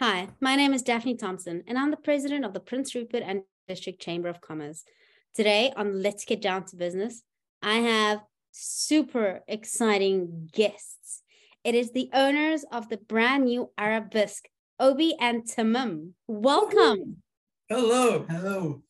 Hi, my name is Daphne Thompson, and I'm the president of the Prince Rupert and District Chamber of Commerce. Today on Let's Get Down to Business, I have super exciting guests. It is the owners of the brand new Arabisk, Obie and Tamim. Welcome. Hello, hello,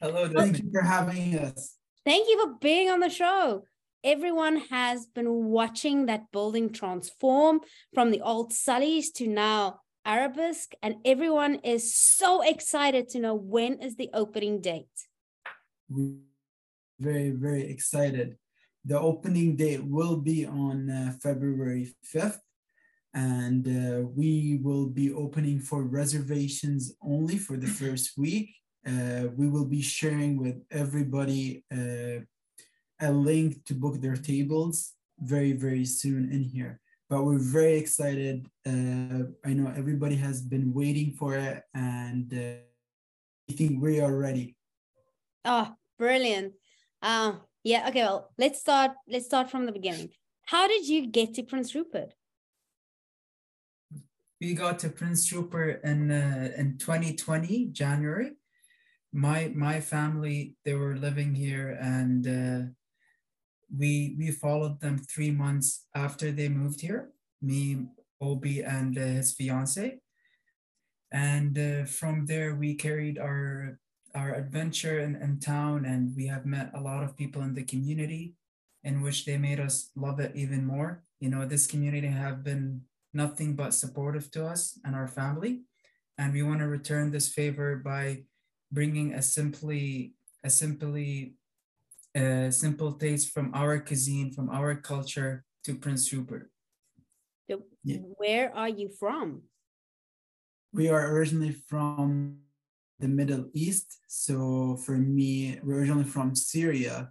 hello. Thank you for having us. Thank you for being on the show. Everyone has been watching that building transform from the old Sully's to now Arabisk, and everyone is so excited to know when is the opening date. Very, very excited. The opening date will be on uh, February 5th, and uh, we will be opening for reservations only for the first week. Uh, we will be sharing with everybody uh, a link to book their tables very, very soon in here but we're very excited. Uh, I know everybody has been waiting for it, and uh, I think we are ready. Oh, brilliant! Uh, yeah. Okay. Well, let's start. Let's start from the beginning. How did you get to Prince Rupert? We got to Prince Rupert in uh, in 2020 January. My my family they were living here and uh, we we followed them three months after they moved here me Obie and uh, his fiance. And uh, from there we carried our our adventure in, in town and we have met a lot of people in the community in which they made us love it even more. You know this community have been nothing but supportive to us and our family. And we want to return this favor by bringing a simply a simply a simple taste from our cuisine, from our culture to Prince Rupert. So yeah. Where are you from? We are originally from the Middle East. So for me, we're originally from Syria.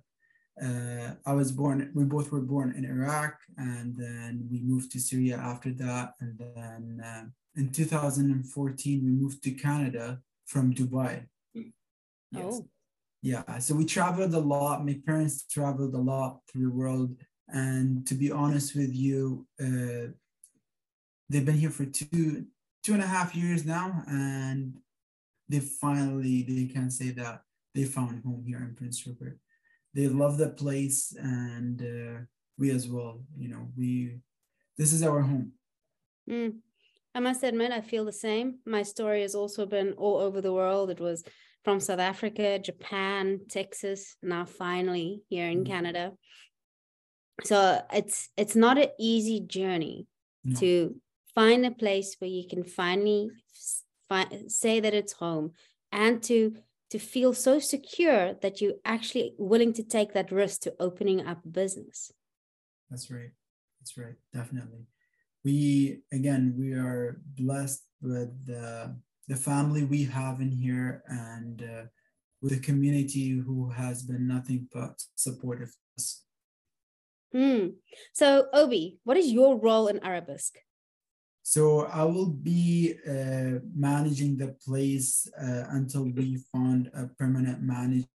Uh, I was born, we both were born in Iraq, and then we moved to Syria after that. And then uh, in 2014, we moved to Canada from Dubai. Yes. Yeah so we traveled a lot. My parents traveled a lot through the world. And to be honest with you uh, they've been here for two two and a half years now. And they finally they can say that they found home here in prince rupert. They love the place. And uh, we as well you know we this is our home. Mm. i must admit i feel the same. My story has also been all over the world. It was from South Africa, Japan, Texas, now finally here in mm-hmm. Canada. So it's it's not an easy journey no. to find a place where you can finally fi- say that it's home and to to feel so secure that you're actually willing to take that risk to opening up business. That's right. That's right. Definitely. We again we are blessed with the the family we have in here and uh, with the community who has been nothing but supportive of us. Hmm. So, Obie, what is your role in Arabisk? So I will be uh, managing the place uh, until we find a permanent manager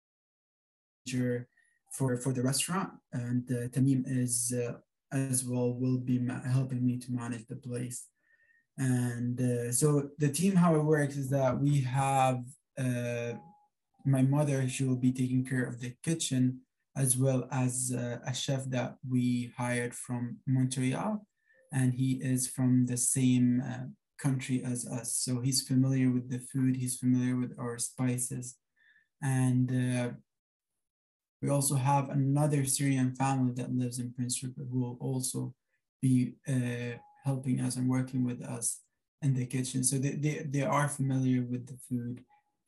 for for the restaurant, and uh, Tamim is uh, as well will be helping me to manage the place. And uh, so the team, how it works is that we have uh, my mother, she will be taking care of the kitchen as well as uh, a chef that we hired from Montreal. And he is from the same uh, country as us. So he's familiar with the food, he's familiar with our spices. And uh, we also have another Syrian family that lives in Prince Rupert who will also be uh, helping us and working with us in the kitchen. So they, they, they are familiar with the food,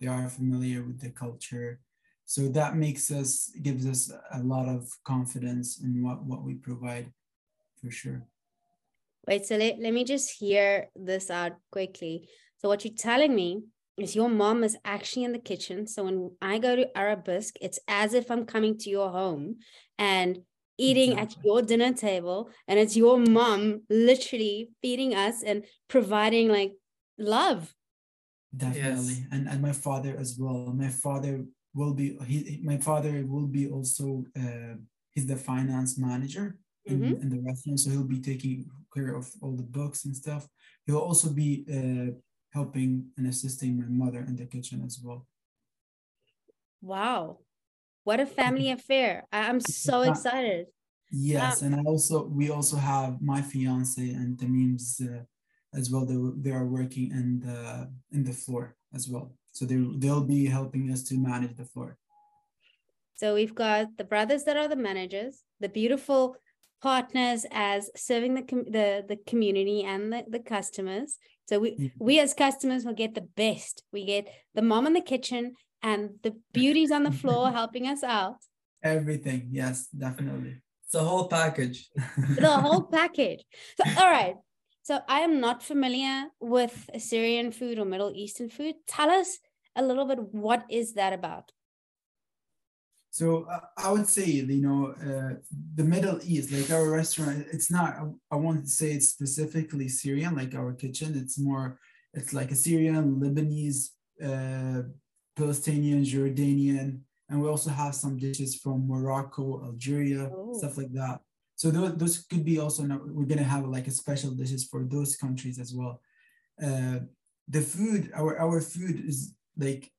they are familiar with the culture. So that makes us, gives us a lot of confidence in what, what we provide for sure. Wait, so let, let me just hear this out quickly. So what you're telling me is your mom is actually in the kitchen. So when I go to Arabisk, it's as if I'm coming to your home and eating exactly. at your dinner table and it's your mom literally feeding us and providing like love definitely yes. and and my father as well my father will be he my father will be also uh, he's the finance manager in, mm-hmm. in the restaurant so he'll be taking care of all the books and stuff he'll also be uh, helping and assisting my mother in the kitchen as well. Wow. What a family affair. I'm so excited. Yes, um, and also we also have my fiance and Tamim's uh, as well. They, they are working in the in the floor as well. So they they'll be helping us to manage the floor. So we've got the brothers that are the managers, the beautiful partners as serving the the the community and the, the customers. So we mm-hmm. we as customers will get the best. We get the mom in the kitchen and the beauties on the floor helping us out. Everything, yes, definitely. It's the whole package. the whole package. So, all right. So I am not familiar with Assyrian food or Middle Eastern food. Tell us a little bit what is that about? So uh, I would say, you know, uh, the Middle East, like our restaurant, it's not, I, I won't say it's specifically Syrian, like our kitchen. It's more, it's like a Syrian, Lebanese, uh, Palestinian, Jordanian, and we also have some dishes from Morocco, Algeria, oh. stuff like that. So those, those could be also, we're gonna have like a special dishes for those countries as well. Uh, the food, our, our food is like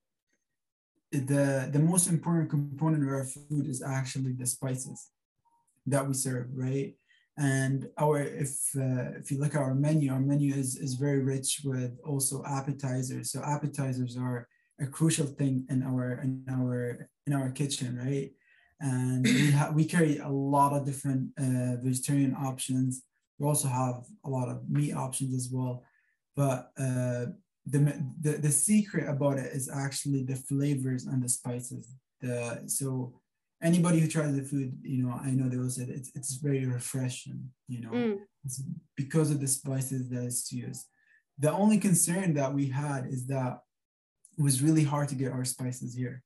the the most important component of our food is actually the spices that we serve, right? And our if uh, if you look at our menu, our menu is is very rich with also appetizers. So appetizers are a crucial thing in our in our in our kitchen, right? And we have we carry a lot of different uh, vegetarian options. We also have a lot of meat options as well. But uh, the, the the secret about it is actually the flavors and the spices. The so anybody who tries the food, you know, I know they will say it's it's very refreshing. You know, mm. it's because of the spices that is used. The only concern that we had is that it was really hard to get our spices here.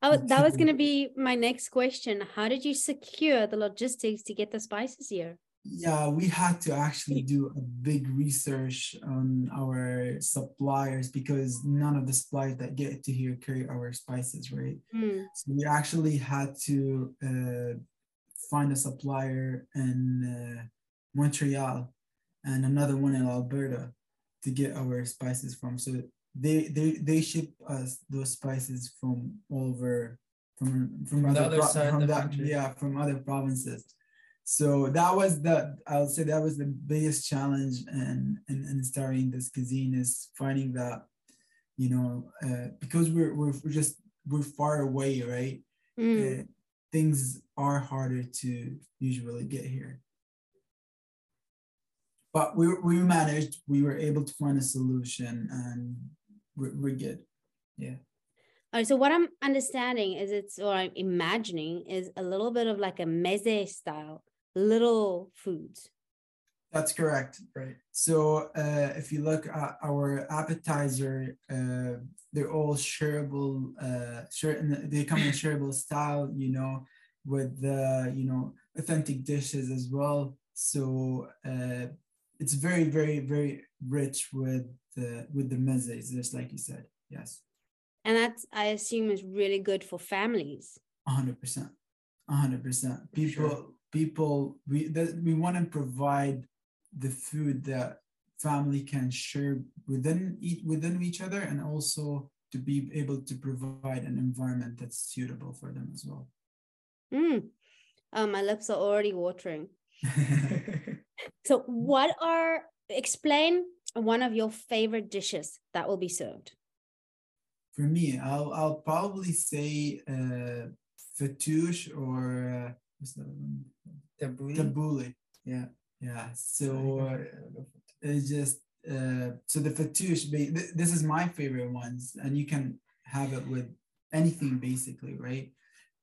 Oh, that was going to be my next question. How did you secure the logistics to get the spices here? yeah we had to actually do a big research on our suppliers because none of the suppliers that get to here carry our spices right mm. so we actually had to uh, find a supplier in uh, montreal and another one in alberta to get our spices from so they they they ship us those spices from all over from from, from other, other pro- from that, yeah from other provinces. So that was the i would say that was the biggest challenge in, in, in starting this cuisine is finding that you know uh, because we're, we're, we're just we're far away right? Mm. uh, things are harder to usually get here. But we, we managed we were able to find a solution and we're, good yeah all right, so what I'm understanding is it's, or I'm imagining is a little bit of like a meze style little foods. That's correct. Right. So uh, if you look at our appetizer, uh, they're all shareable. Uh, share, they come in shareable style. You know, with the you know authentic dishes as well. So uh, it's very, very, very rich with the with the mezes, just like you said. Yes. And that's I assume is really good for families. hundred percent. hundred percent. People. Sure people we that we want to provide the food that family can share within eat within each other and also to be able to provide an environment that's suitable for them as well mm. oh, my lips are already watering so what are explain one of your favorite dishes that will be served for me i'll i'll probably say uh fattoush or uh, what's that one Tabbouleh. Tabbouleh. Yeah, yeah. So uh, it's just uh, so the fattoush. This is my favorite ones, and you can have it with anything basically, right?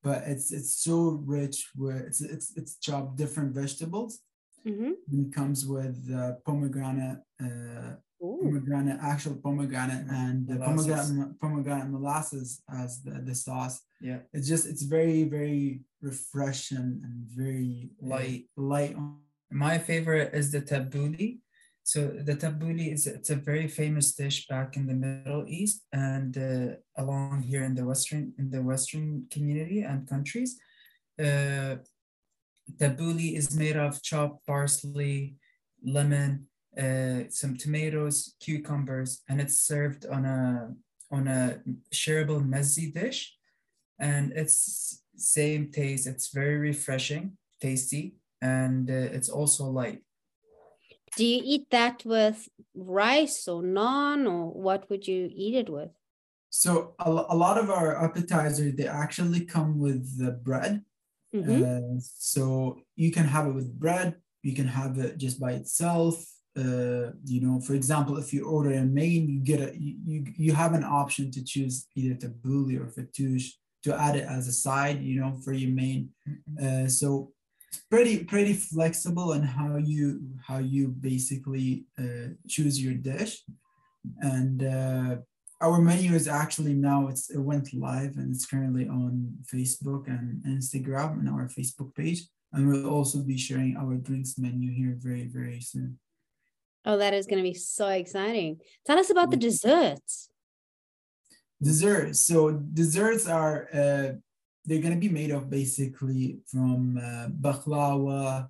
But it's it's so rich where it's it's it's chopped different vegetables. Mm-hmm. It comes with uh, pomegranate, uh, pomegranate, actual pomegranate, and the pomegranate pomegranate molasses as the, the sauce. Yeah, it's just it's very very refreshing and very light. light. On. My favorite is the tabbouleh. So the tabbouleh is it's a very famous dish back in the Middle East and uh, along here in the Western in the Western community and countries. Uh, tabbouleh is made of chopped parsley, lemon, uh, some tomatoes, cucumbers, and it's served on a on a shareable mezzi dish, and it's same taste. It's very refreshing, tasty, and uh, it's also light. Do you eat that with rice or naan, or what would you eat it with? So a, a lot of our appetizers they actually come with the bread. Mhm. Uh, so you can have it with bread. You can have it just by itself. Uh, you know, for example, if you order a main, you get a you you, you have an option to choose either tabbouleh or fattoush to add it as a side. You know, for your main. Uh, so it's pretty pretty flexible in how you how you basically uh, choose your dish, and uh, our menu is actually now it's it went live and it's currently on Facebook and Instagram and our Facebook page, and we'll also be sharing our drinks menu here very very soon. Oh, that is going to be so exciting. Tell us about the desserts. Desserts. So desserts are uh, they're gonna be made of basically from uh, baklava.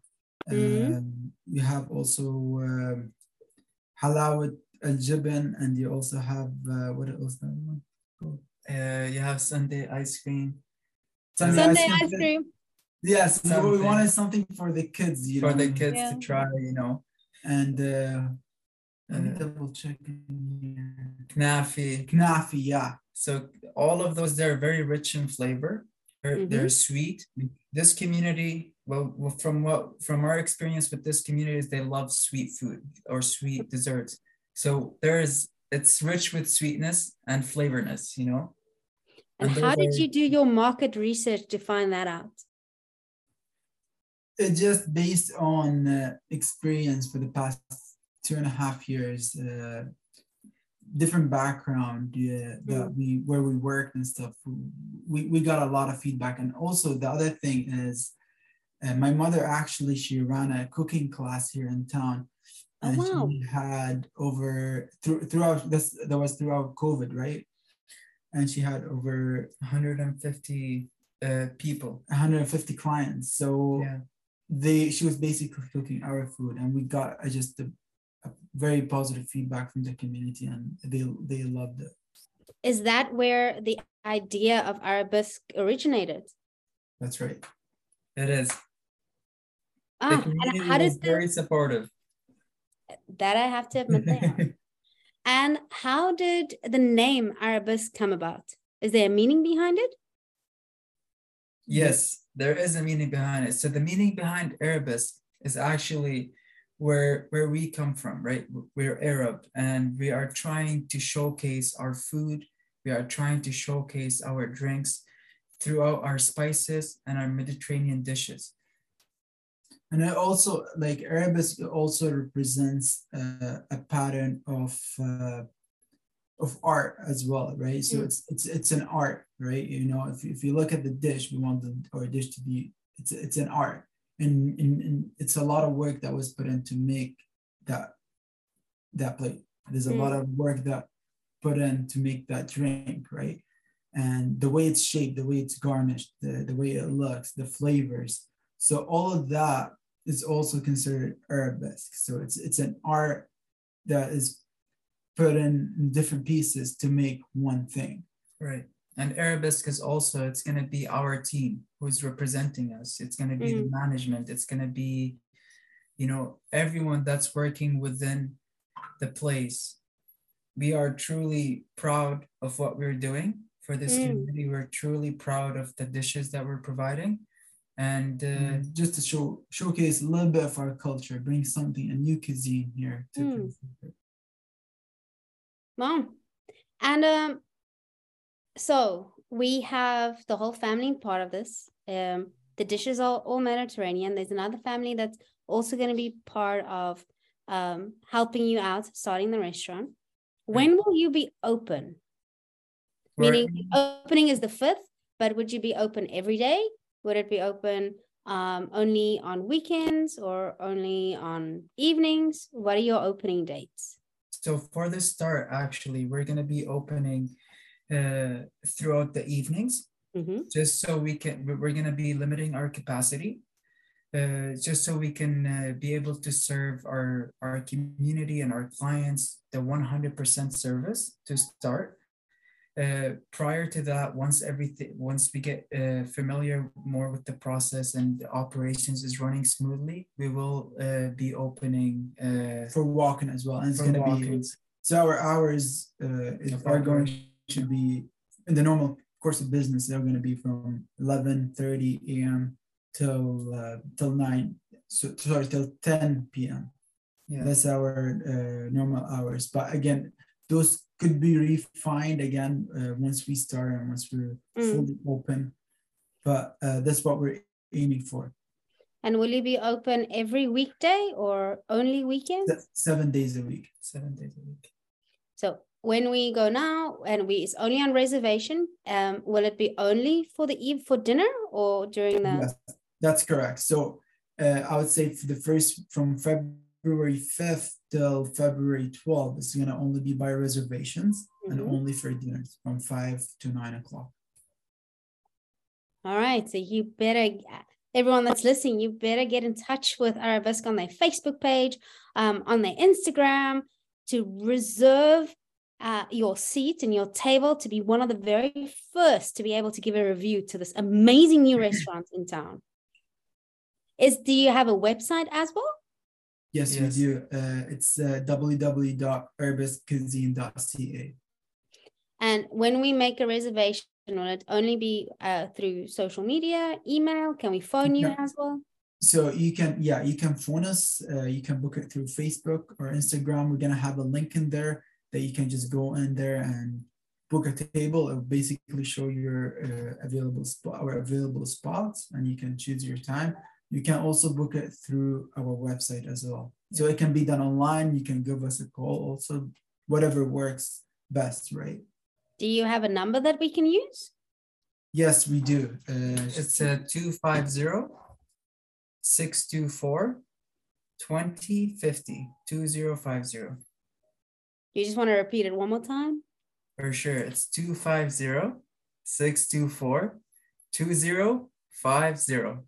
Mhm. Um, you have also um, halawat al jibn, and you also have uh, what else? That one? called? Uh, you have sundae ice cream sundae sundae ice ice cream. cream. Yes, so we wanted something for the kids, you for know, the kids Yeah. to try. You know, and uh, let me Uh, double check in here. knafi. Knafi, yeah. So all of those they're very rich in flavor. They're, they're sweet. This community, well, well, from what from our experience with this community is they love sweet food or sweet desserts. So there's it's rich with sweetness and flavorness, you know. And And how did are- you do your market research to find that out? It's just based on uh, experience for the past two and a half years, uh, different background uh, that we where we worked and stuff. We, we got a lot of feedback, and also the other thing is, uh, my mother actually she ran a cooking class here in town, Oh, and wow. she had over through, throughout this that was throughout COVID, right? And she had over 150 uh, people. 150 clients. So Yeah. they she was basically cooking our food and we got uh, just a, a very positive feedback from the community and they they loved it Is that where the idea of Arabisk originated? that's right It is. The Ah, and how does the, very supportive. That I have to admit they are. And how did the name Arabisk come about? Is there a meaning behind it? Yes, there is a meaning behind it. So the meaning behind Arabisk is actually where where we come from, right? We're Arab and we are trying to showcase our food. We are trying to showcase our drinks throughout our spices and our Mediterranean dishes. And it also like arabesque also represents uh, a pattern of uh, of art as well right? So Mm. it's it's it's an art right? You know if, if you look at the dish we want the our dish to be it's it's an art. And, and, and it's a lot of work that was put in to make that that plate. There's a lot of work that put in to make that drink right? And the way it's shaped the way it's garnished the, the way it looks the flavors so all of that is also considered arabesque so it's it's an art that is put in different pieces to make one thing Right. And Arabisk is also, it's going to be our team who's representing us. It's going to be the management. It's going to be, you know, everyone that's working within the place. We are truly proud of what we're doing for this Mm. community. We're truly proud of the dishes that we're providing. And uh, and just to show showcase a little bit of our culture bring something a new cuisine here to Mm. Wow. And um, so we have the whole family part of this. Um, the dishes are all Mediterranean. There's another family that's also going to be part of um, helping you out starting the restaurant. When will you be open? Meaning, opening is the fifth, but would you be open every day? Would it be open um, only on weekends or only on evenings? What are your opening dates? So for the start, actually, we're going to be opening uh, throughout the evenings. Mm-hmm. just so we can we- we're going to be limiting our capacity uh, just so we can uh, be able to serve our, our community and our clients the 100% service to start. Uh, prior to that, once everything, once we get uh, familiar more with the process and the operations is running smoothly, we will uh, be opening uh, for walking as well. And it's going to be so our hours uh, are going to be in the normal course of business. They're going to be from 11:30 a.m. till uh, till nine. So sorry, till 10 p.m. Yeah. That's our uh, normal hours. But again, those could be refined again uh, once we start and once we're Mm. fully open. But uh, that's what we're aiming for. And will you be open every weekday or only weekends? Se- Seven days a week. seven days a week. So when we go now and we it's only on reservation, um, will it be only for the eve for dinner or during the Yes, that's correct. So uh, I would say for the first from February 5th till February 12th, it's going to only be by reservations and Mhm. only for dinners from 5 to 9 o'clock. All right. So you better, everyone that's listening, you better get in touch with Arabisk on their Facebook page, um, on their Instagram to reserve uh, your seat and your table to be one of the very first to be able to give a review to this amazing new restaurant in town. Is do you have a website as well? Yes, Yes. we do. Uh, it's uh, www.herbiscuisine.ca. And when we make a reservation, will it only be uh, through social media, email? Can we phone you No. as well? So you can, yeah, you can phone us. Uh, you can book it through Facebook or Instagram. We're gonna have a link in there that you can just go in there and book a table. It'll basically show your uh, available spot or available spots, and you can choose your time. You can also book it through our website as well. So it can be done online. You can give us a call. Also, whatever works best, right? Do you have a number that we can use? Yes, we do. Uh, It's a 250 624 2050 2050. You just want to repeat it one more time? For sure. It's 250 624 2050.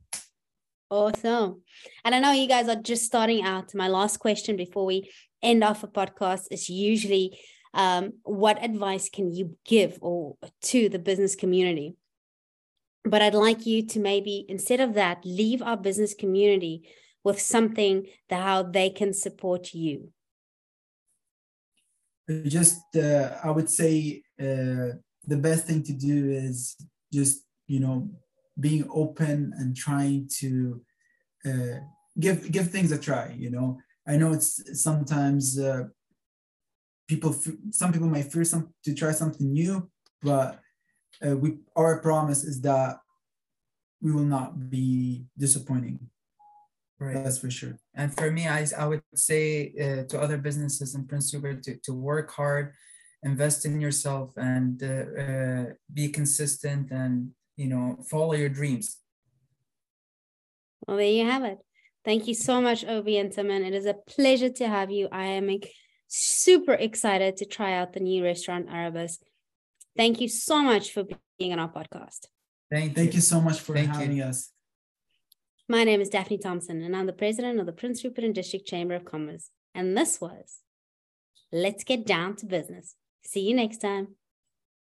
Awesome. And I know you guys are just starting out. My last question before we end off a podcast is usually um, what advice can you give or to the business community? But I'd like you to maybe instead of that, leave our business community with something that how they can support you. just uh, i would say uh, the best thing to do is just you know being open and trying to uh, give give things a try you know? I know it's sometimes uh, people some people might fear some to try something new but uh, we our promise is that we will not be disappointing. Right. that's for sure. And for me, I, I would say uh, to other businesses in Prince Rupert to, to work hard, invest in yourself, and uh, uh, be consistent and you know follow your dreams. Well, there you have it. Thank you so much, Obie and Tamim. It is a pleasure to have you. I am super excited to try out the new restaurant Arabisk. Thank you so much for being on our podcast. Thank, thank you so much for Thank you. having us My name is Daphne Thompson, and I'm the president of the Prince Rupert and District Chamber of Commerce. And this was Let's Get Down to Business. See you next time.